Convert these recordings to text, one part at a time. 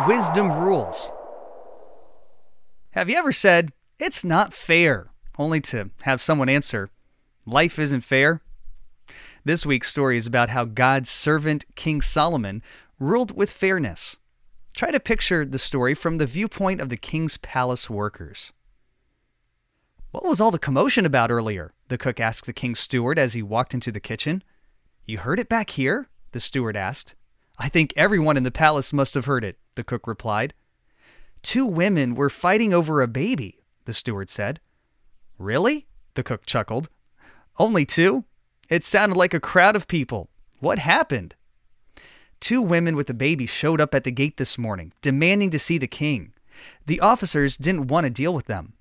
Wisdom Rules. Have you ever said, It's not fair, only to have someone answer, Life isn't fair? This week's story is about how God's servant, King Solomon, ruled with fairness. Try to picture the story from the viewpoint of the king's palace workers. What was all the commotion about earlier? The cook asked the king's steward as he walked into the kitchen. You heard it back here? The steward asked. I think everyone in the palace must have heard it, the cook replied. Two women were fighting over a baby, the steward said. Really? The cook chuckled. Only two? It sounded like a crowd of people. What happened? Two women with a baby showed up at the gate this morning, demanding to see the king. The officers didn't want to deal with them.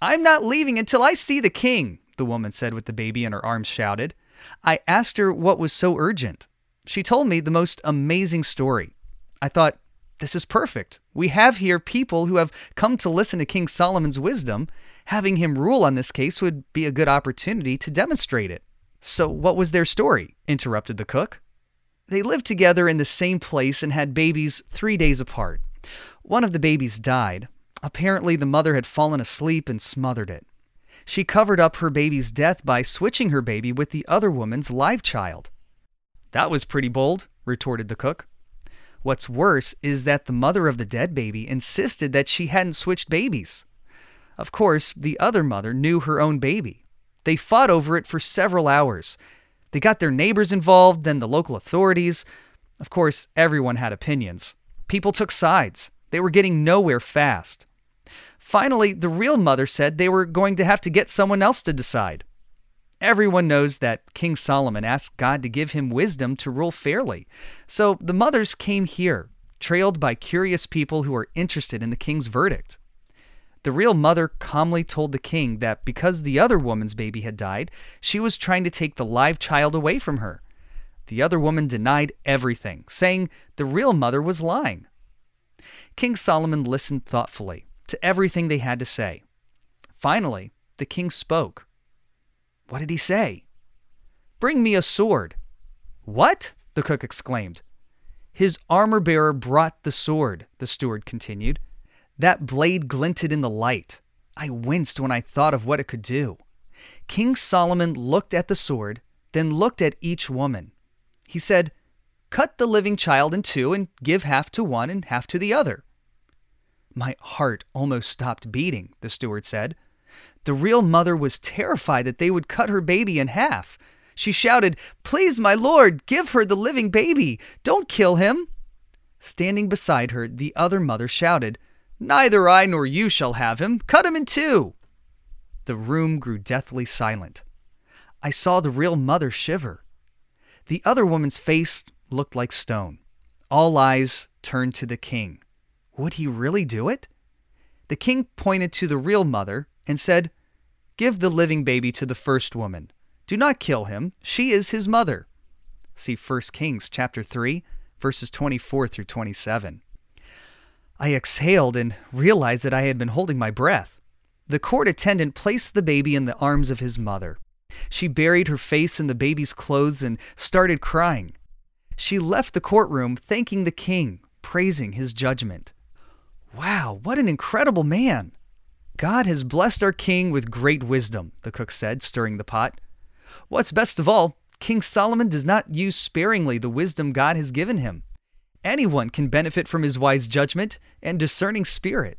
I'm not leaving until I see the king, the woman said with the baby in her arms shouted. I asked her what was so urgent. She told me the most amazing story. I thought, this is perfect. We have here people who have come to listen to King Solomon's wisdom. Having him rule on this case would be a good opportunity to demonstrate it. So, what was their story? interrupted the cook. They lived together in the same place and had babies three days apart. One of the babies died. Apparently, the mother had fallen asleep and smothered it. She covered up her baby's death by switching her baby with the other woman's live child. That was pretty bold, retorted the cook. What's worse is that the mother of the dead baby insisted that she hadn't switched babies. Of course, the other mother knew her own baby. They fought over it for several hours. They got their neighbors involved, then the local authorities. Of course, everyone had opinions. People took sides. They were getting nowhere fast. Finally, the real mother said they were going to have to get someone else to decide. Everyone knows that King Solomon asked God to give him wisdom to rule fairly. So the mothers came here, trailed by curious people who are interested in the king's verdict. The real mother calmly told the king that because the other woman's baby had died, she was trying to take the live child away from her. The other woman denied everything, saying the real mother was lying. King Solomon listened thoughtfully to everything they had to say. Finally, the king spoke. What did he say? Bring me a sword. What? the cook exclaimed. His armor bearer brought the sword, the steward continued. That blade glinted in the light. I winced when I thought of what it could do. King Solomon looked at the sword, then looked at each woman. He said, Cut the living child in two and give half to one and half to the other. My heart almost stopped beating, the steward said. The real mother was terrified that they would cut her baby in half. She shouted, Please, my lord, give her the living baby. Don't kill him. Standing beside her, the other mother shouted, Neither I nor you shall have him. Cut him in two. The room grew deathly silent. I saw the real mother shiver. The other woman's face looked like stone. All eyes turned to the king. Would he really do it? The king pointed to the real mother and said, Give the living baby to the first woman. Do not kill him. She is his mother. See 1 Kings chapter 3, verses 24 through 27. I exhaled and realized that I had been holding my breath. The court attendant placed the baby in the arms of his mother. She buried her face in the baby's clothes and started crying. She left the courtroom thanking the king, praising his judgment. Wow, what an incredible man! God has blessed our king with great wisdom, the cook said, stirring the pot. What's best of all, King Solomon does not use sparingly the wisdom God has given him. Anyone can benefit from his wise judgment and discerning spirit.